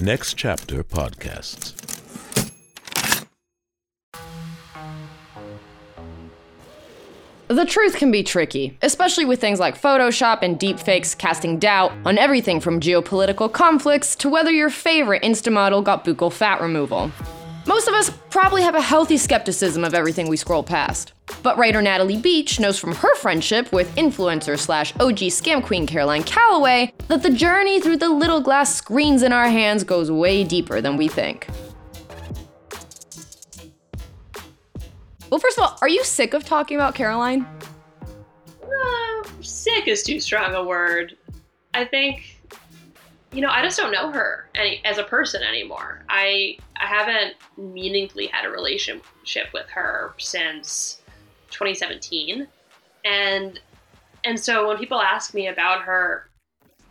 Next Chapter Podcasts. The truth can be tricky, especially with things like Photoshop and deepfakes casting doubt on everything from geopolitical conflicts to whether your favorite Instamodel got buccal fat removal. Most of us probably have a healthy skepticism of everything we scroll past. But writer Natalie Beach knows from her friendship with influencer slash OG scam queen Caroline Calloway that the journey through the little glass screens in our hands goes way deeper than we think. Well, first of all, are you sick of talking about Caroline? Uh, sick is too strong a word. I think, you know, I just don't know her any, as a person anymore. I I haven't meaningfully had a relationship with her since 2017, and and so when people ask me about her,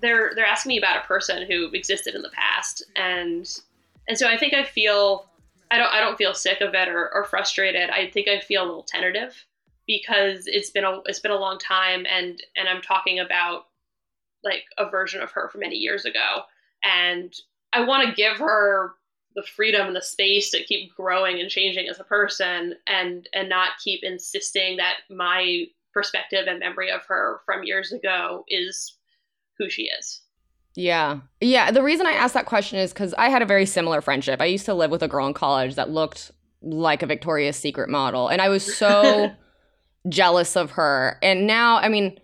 they're they're asking me about a person who existed in the past, and and so I think I feel I don't I don't feel sick of it or, or frustrated. I think I feel a little tentative because it's been a it's been a long time and and I'm talking about like a version of her from many years ago. And I want to give her the freedom and the space to keep growing and changing as a person and and not keep insisting that my perspective and memory of her from years ago is who she is. Yeah. Yeah. The reason I asked that question is because I had a very similar friendship. I used to live with a girl in college that looked like a Victoria's Secret model. And I was so jealous of her. And now, I mean,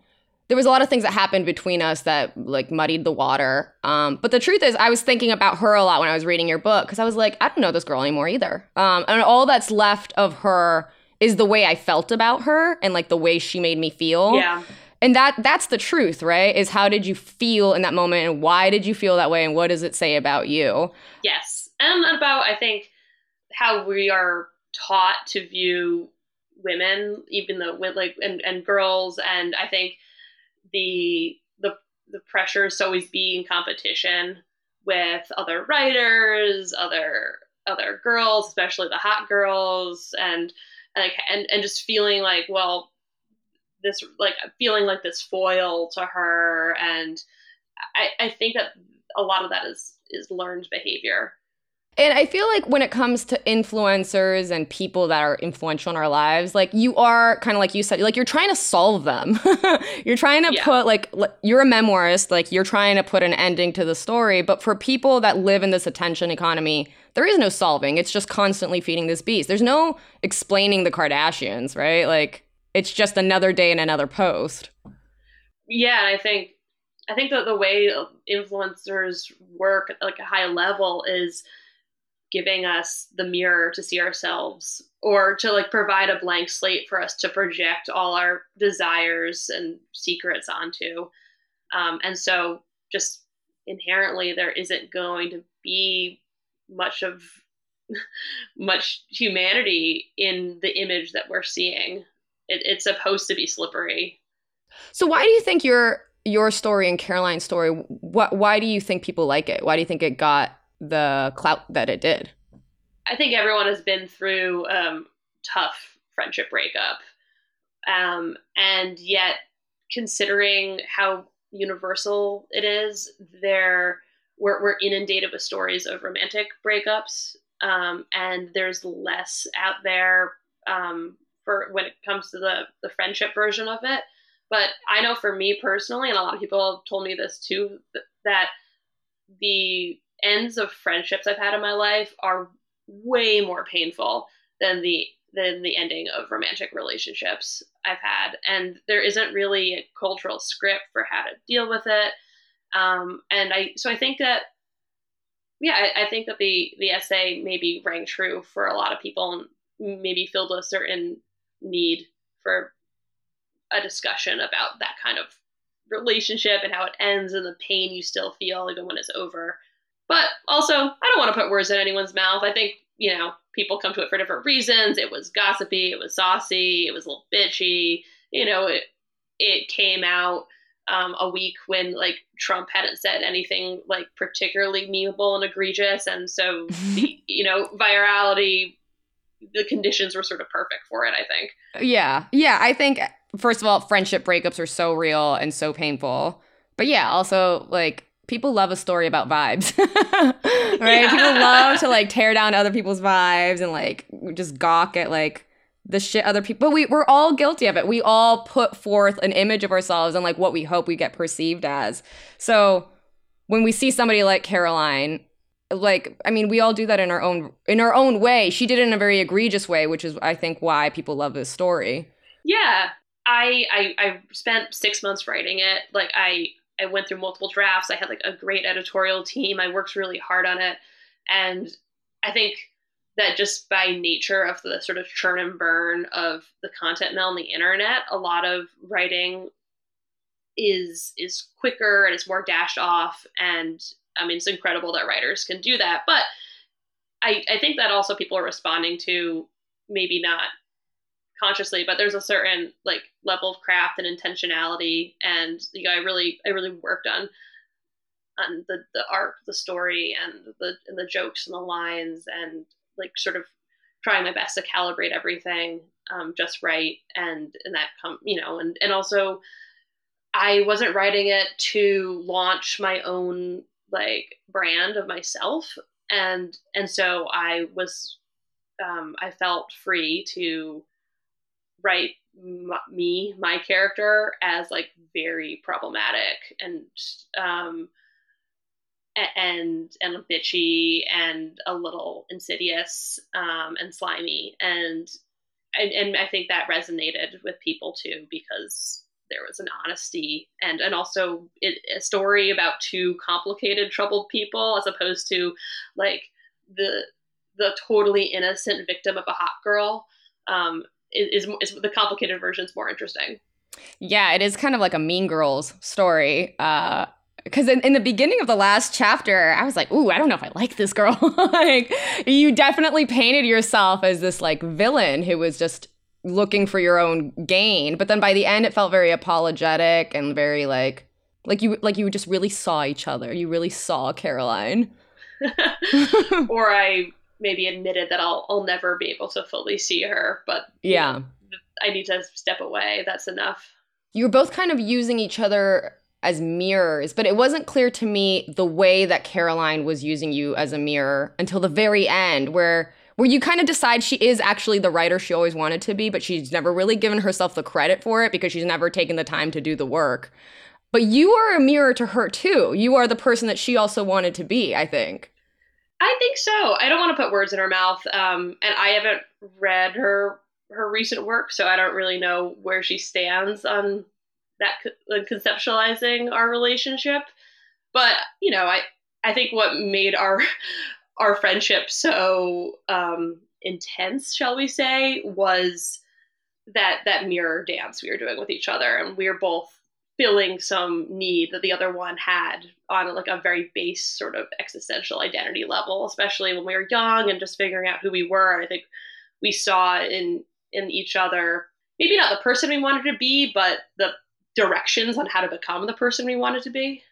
there was a lot of things that happened between us that like muddied the water. Um, but the truth is, I was thinking about her a lot when I was reading your book because I was like, I don't know this girl anymore either. Um, and all that's left of her is the way I felt about her and like the way she made me feel. Yeah and that that's the truth right is how did you feel in that moment and why did you feel that way and what does it say about you yes and about i think how we are taught to view women even though with like and, and girls and i think the the the pressure is to always be in competition with other writers other other girls especially the hot girls and like and, and just feeling like well this like feeling like this foil to her and I, I think that a lot of that is is learned behavior and I feel like when it comes to influencers and people that are influential in our lives, like you are kind of like you said, like you're trying to solve them. you're trying to yeah. put like you're a memoirist, like you're trying to put an ending to the story. But for people that live in this attention economy, there is no solving. It's just constantly feeding this beast. There's no explaining the Kardashians, right? Like it's just another day and another post. Yeah, and I think I think that the way influencers work at like a high level is giving us the mirror to see ourselves or to like provide a blank slate for us to project all our desires and secrets onto. Um, and so just inherently there isn't going to be much of much humanity in the image that we're seeing it, it's supposed to be slippery. So why do you think your your story and Caroline's story? What why do you think people like it? Why do you think it got the clout that it did? I think everyone has been through um, tough friendship breakup, um, and yet considering how universal it is, there we're, we're inundated with stories of romantic breakups, um, and there's less out there um, for when it comes to the the friendship version of it. But I know for me personally, and a lot of people have told me this too, that the ends of friendships I've had in my life are way more painful than the than the ending of romantic relationships I've had, and there isn't really a cultural script for how to deal with it. Um, and I so I think that yeah, I, I, think that the the essay maybe rang true for a lot of people and maybe filled a certain need for a discussion about that kind of relationship and how it ends and the pain you still feel even when it's over. But also, I don't want to put words in anyone's mouth. I think, you know, people come to it for different reasons. It was gossipy, it was saucy, it was a little bitchy. You know, it it came out um, a week when like Trump hadn't said anything like particularly memeable and egregious, and so the you know virality the conditions were sort of perfect for it, I think. Yeah. Yeah. I think, first of all, friendship breakups are so real and so painful. But yeah, also, like, people love a story about vibes. right? Yeah. People love to like tear down other people's vibes and like just gawk at like the shit other people but we, we're all guilty of it we all put forth an image of ourselves and like what we hope we get perceived as so when we see somebody like caroline like i mean we all do that in our own in our own way she did it in a very egregious way which is i think why people love this story yeah i i, I spent six months writing it like i i went through multiple drafts i had like a great editorial team i worked really hard on it and i think that just by nature of the sort of churn and burn of the content mill on the internet, a lot of writing is is quicker and it's more dashed off. And I mean, it's incredible that writers can do that. But I, I think that also people are responding to maybe not consciously, but there's a certain like level of craft and intentionality, and you know, I really I really worked on on the the arc, the story, and the and the jokes and the lines, and like sort of trying my best to calibrate everything um, just right and and that come you know and and also I wasn't writing it to launch my own like brand of myself and and so I was um, I felt free to write me my character as like very problematic and um, and and bitchy and a little insidious um, and slimy. And, and and I think that resonated with people too because there was an honesty and and also it, a story about two complicated troubled people as opposed to like the the totally innocent victim of a hot girl. Um, is, is, is the complicated version is more interesting. Yeah, it is kind of like a Mean Girls story. Uh, because in, in the beginning of the last chapter, I was like, ooh, I don't know if I like this girl. like, you definitely painted yourself as this like villain who was just looking for your own gain. But then by the end, it felt very apologetic and very like, like you, like you just really saw each other. You really saw Caroline. or I maybe admitted that I'll, I'll never be able to fully see her, but yeah, know, I need to step away. That's enough. You were both kind of using each other as mirrors, but it wasn't clear to me the way that Caroline was using you as a mirror until the very end, where where you kind of decide she is actually the writer she always wanted to be, but she's never really given herself the credit for it because she's never taken the time to do the work. But you are a mirror to her too. You are the person that she also wanted to be, I think. I think so. I don't want to put words in her mouth, um, and I haven't read her her recent work, so I don't really know where she stands on that conceptualizing our relationship. But you know, I I think what made our our friendship so um, intense, shall we say, was that that mirror dance we were doing with each other, and we were both filling some need that the other one had on like a very base sort of existential identity level, especially when we were young and just figuring out who we were. I think we saw in in each other maybe not the person we wanted to be, but the directions on how to become the person we wanted to be.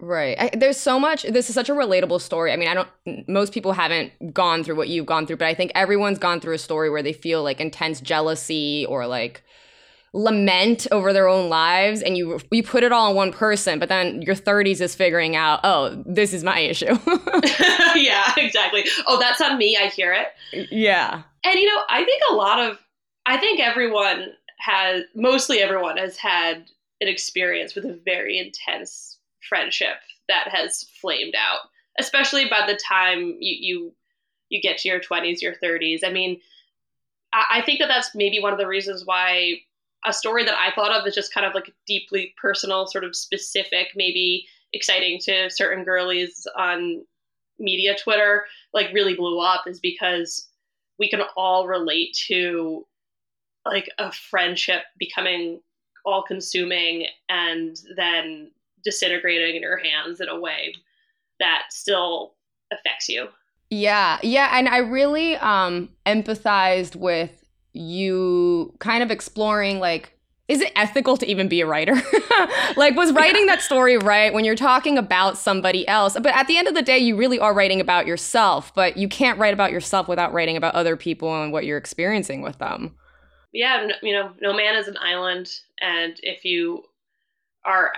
Right. I, there's so much. This is such a relatable story. I mean, I don't. Most people haven't gone through what you've gone through, but I think everyone's gone through a story where they feel like intense jealousy or like lament over their own lives, and you you put it all on one person. But then your 30s is figuring out, oh, this is my issue. yeah, exactly. Oh, that's on me. I hear it. Yeah. And you know, I think a lot of, I think everyone has mostly everyone has had an experience with a very intense friendship that has flamed out especially by the time you you, you get to your 20s your 30s i mean I, I think that that's maybe one of the reasons why a story that i thought of is just kind of like deeply personal sort of specific maybe exciting to certain girlies on media twitter like really blew up is because we can all relate to like a friendship becoming all consuming and then disintegrating in your hands in a way that still affects you. Yeah, yeah, and I really um empathized with you kind of exploring like is it ethical to even be a writer? like was writing yeah. that story right when you're talking about somebody else? But at the end of the day you really are writing about yourself, but you can't write about yourself without writing about other people and what you're experiencing with them yeah, you know, no man is an island, and if you are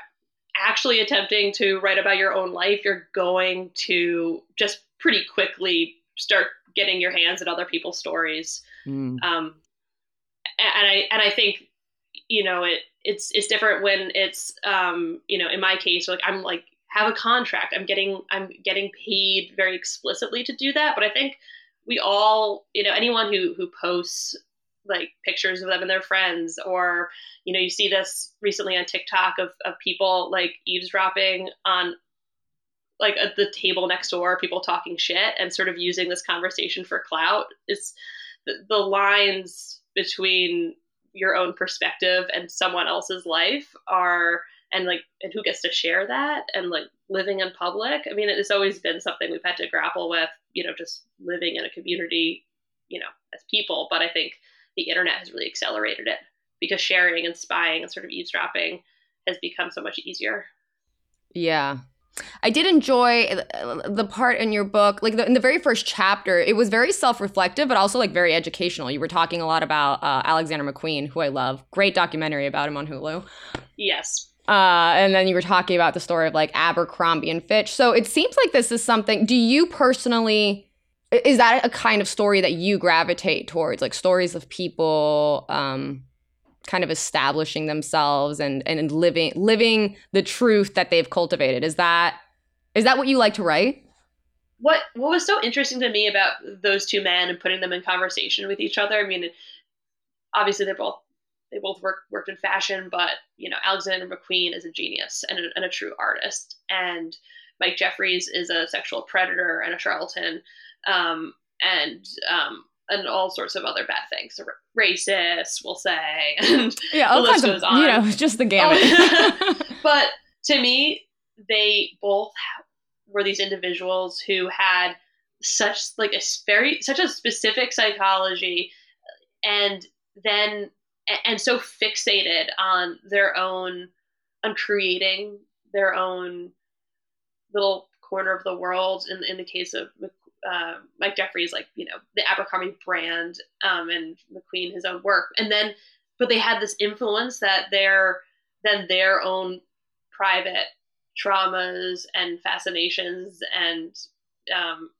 actually attempting to write about your own life, you're going to just pretty quickly start getting your hands at other people's stories. Mm. Um, and I and I think you know it it's it's different when it's um, you know in my case like I'm like have a contract. I'm getting I'm getting paid very explicitly to do that. But I think we all you know anyone who who posts like pictures of them and their friends or you know you see this recently on tiktok of, of people like eavesdropping on like at the table next door people talking shit and sort of using this conversation for clout is the, the lines between your own perspective and someone else's life are and like and who gets to share that and like living in public. I mean it's always been something we've had to grapple with you know just living in a community you know as people but i think the internet has really accelerated it because sharing and spying and sort of eavesdropping has become so much easier. Yeah I did enjoy the part in your book, like the, in the very first chapter, it was very self reflective, but also like very educational. You were talking a lot about uh, Alexander McQueen, who I love. Great documentary about him on Hulu. Yes. Uh, and then you were talking about the story of like Abercrombie and Fitch. So it seems like this is something. Do you personally, is that a kind of story that you gravitate towards? Like stories of people, um, kind of establishing themselves and and living living the truth that they've cultivated. Is that is that what you like to write? What what was so interesting to me about those two men and putting them in conversation with each other? I mean, obviously they're both they both worked worked in fashion, but you know Alexander McQueen is a genius and a, and a true artist, and Mike Jeffries is a sexual predator and a charlatan, um, and um, and all sorts of other bad things. Racist, we'll say. And yeah, all kinds of, on. you know, just the oh, gamut. Oh, but to me, they both were these individuals who had such like a very such a specific psychology and then and so fixated on their own on creating their own little corner of the world in, in the case of uh, Mike Jeffries, like you know the Abercrombie brand, um, and McQueen his own work, and then but they had this influence that their then their own private traumas and fascinations and um,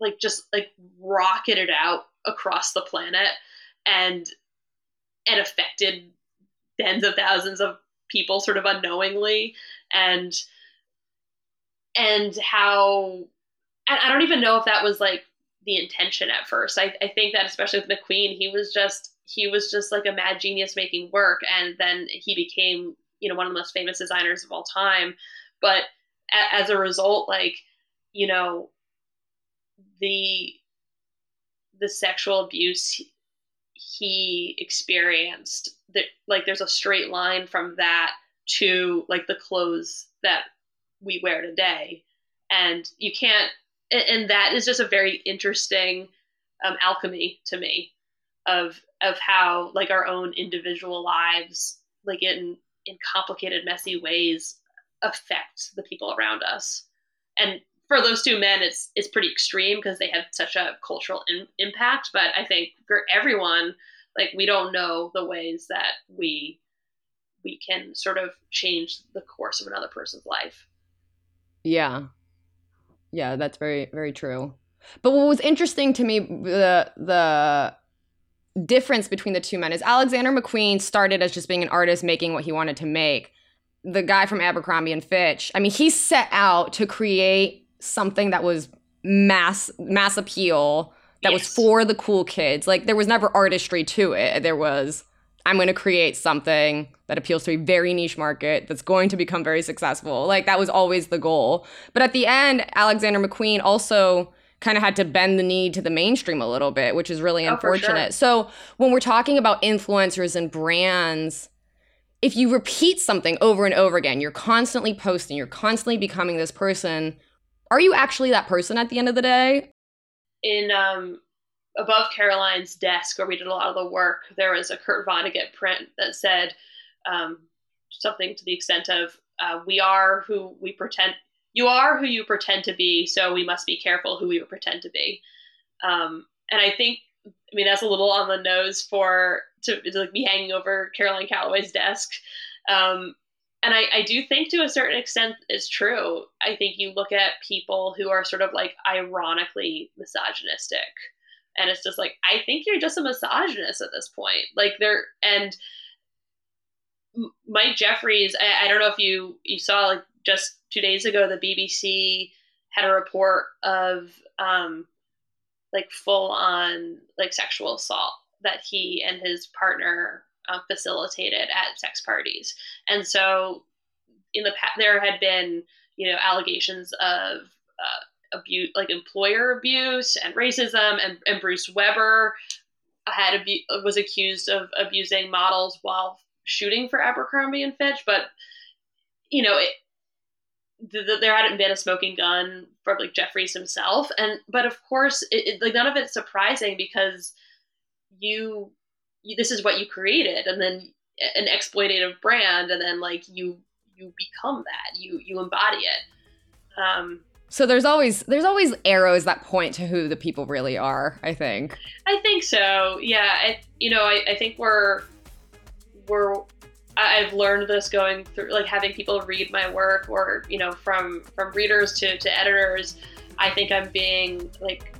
like just like rocketed out across the planet. And and affected tens of thousands of people sort of unknowingly. And and how and I don't even know if that was like the intention at first. I, I think that especially with McQueen, he was just he was just like a mad genius making work, and then he became you know one of the most famous designers of all time. But a, as a result, like you know the the sexual abuse he experienced that like there's a straight line from that to like the clothes that we wear today and you can't and that is just a very interesting um, alchemy to me of of how like our own individual lives like in in complicated messy ways affect the people around us. And for those two men it's it's pretty extreme because they have such a cultural in, impact but i think for everyone like we don't know the ways that we we can sort of change the course of another person's life. Yeah yeah, that's very very true. But what was interesting to me the the difference between the two men is Alexander McQueen started as just being an artist making what he wanted to make. The guy from Abercrombie and Fitch, I mean, he set out to create something that was mass mass appeal that yes. was for the cool kids. Like there was never artistry to it. There was I'm going to create something that appeals to a very niche market that's going to become very successful. Like that was always the goal. But at the end, Alexander McQueen also kind of had to bend the knee to the mainstream a little bit, which is really oh, unfortunate. Sure. So when we're talking about influencers and brands, if you repeat something over and over again, you're constantly posting, you're constantly becoming this person. Are you actually that person at the end of the day? In um, above Caroline's desk, where we did a lot of the work, there was a Kurt Vonnegut print that said um, something to the extent of, uh, "We are who we pretend. You are who you pretend to be, so we must be careful who we pretend to be." Um, and I think, I mean, that's a little on the nose for to, to like be hanging over Caroline Calloway's desk. Um, and I, I do think to a certain extent is true. I think you look at people who are sort of like ironically misogynistic, and it's just like I think you're just a misogynist at this point. Like they're and Mike Jeffries. I, I don't know if you you saw like just two days ago the BBC had a report of um, like full on like sexual assault that he and his partner uh, facilitated at sex parties. And so in the past, there had been, you know, allegations of uh, abuse, like employer abuse and racism, and, and Bruce Weber had abu- was accused of abusing models while shooting for Abercrombie and Fitch, but you know, it, the, the, there hadn't been a smoking gun for like Jeffries himself, and but of course, it, it, like none of it's surprising because you, you this is what you created, and then an exploitative brand, and then like you you become that, you you embody it. Um, so there's always there's always arrows that point to who the people really are. I think. I think so. Yeah. I, you know, I, I think we're we're I've learned this going through like having people read my work or you know from from readers to to editors. I think I'm being like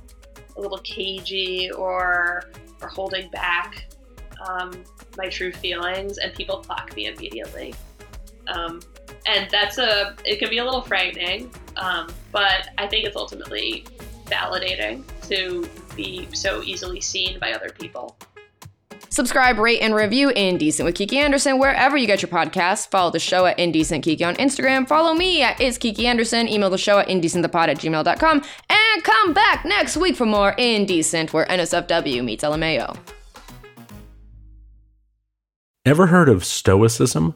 a little cagey or or holding back um, my true feelings, and people clock me immediately. Um, and that's a it can be a little frightening, um, but I think it's ultimately validating to be so easily seen by other people. Subscribe, rate, and review Indecent with Kiki Andersen wherever you get your podcasts. Follow the show at Indecent Kiki on Instagram. Follow me at Is Kiki Andersen. Email the show at indecentthepod at gmail.com. And come back next week for more Indecent, where NSFW meets LMAO. Ever heard of Stoicism?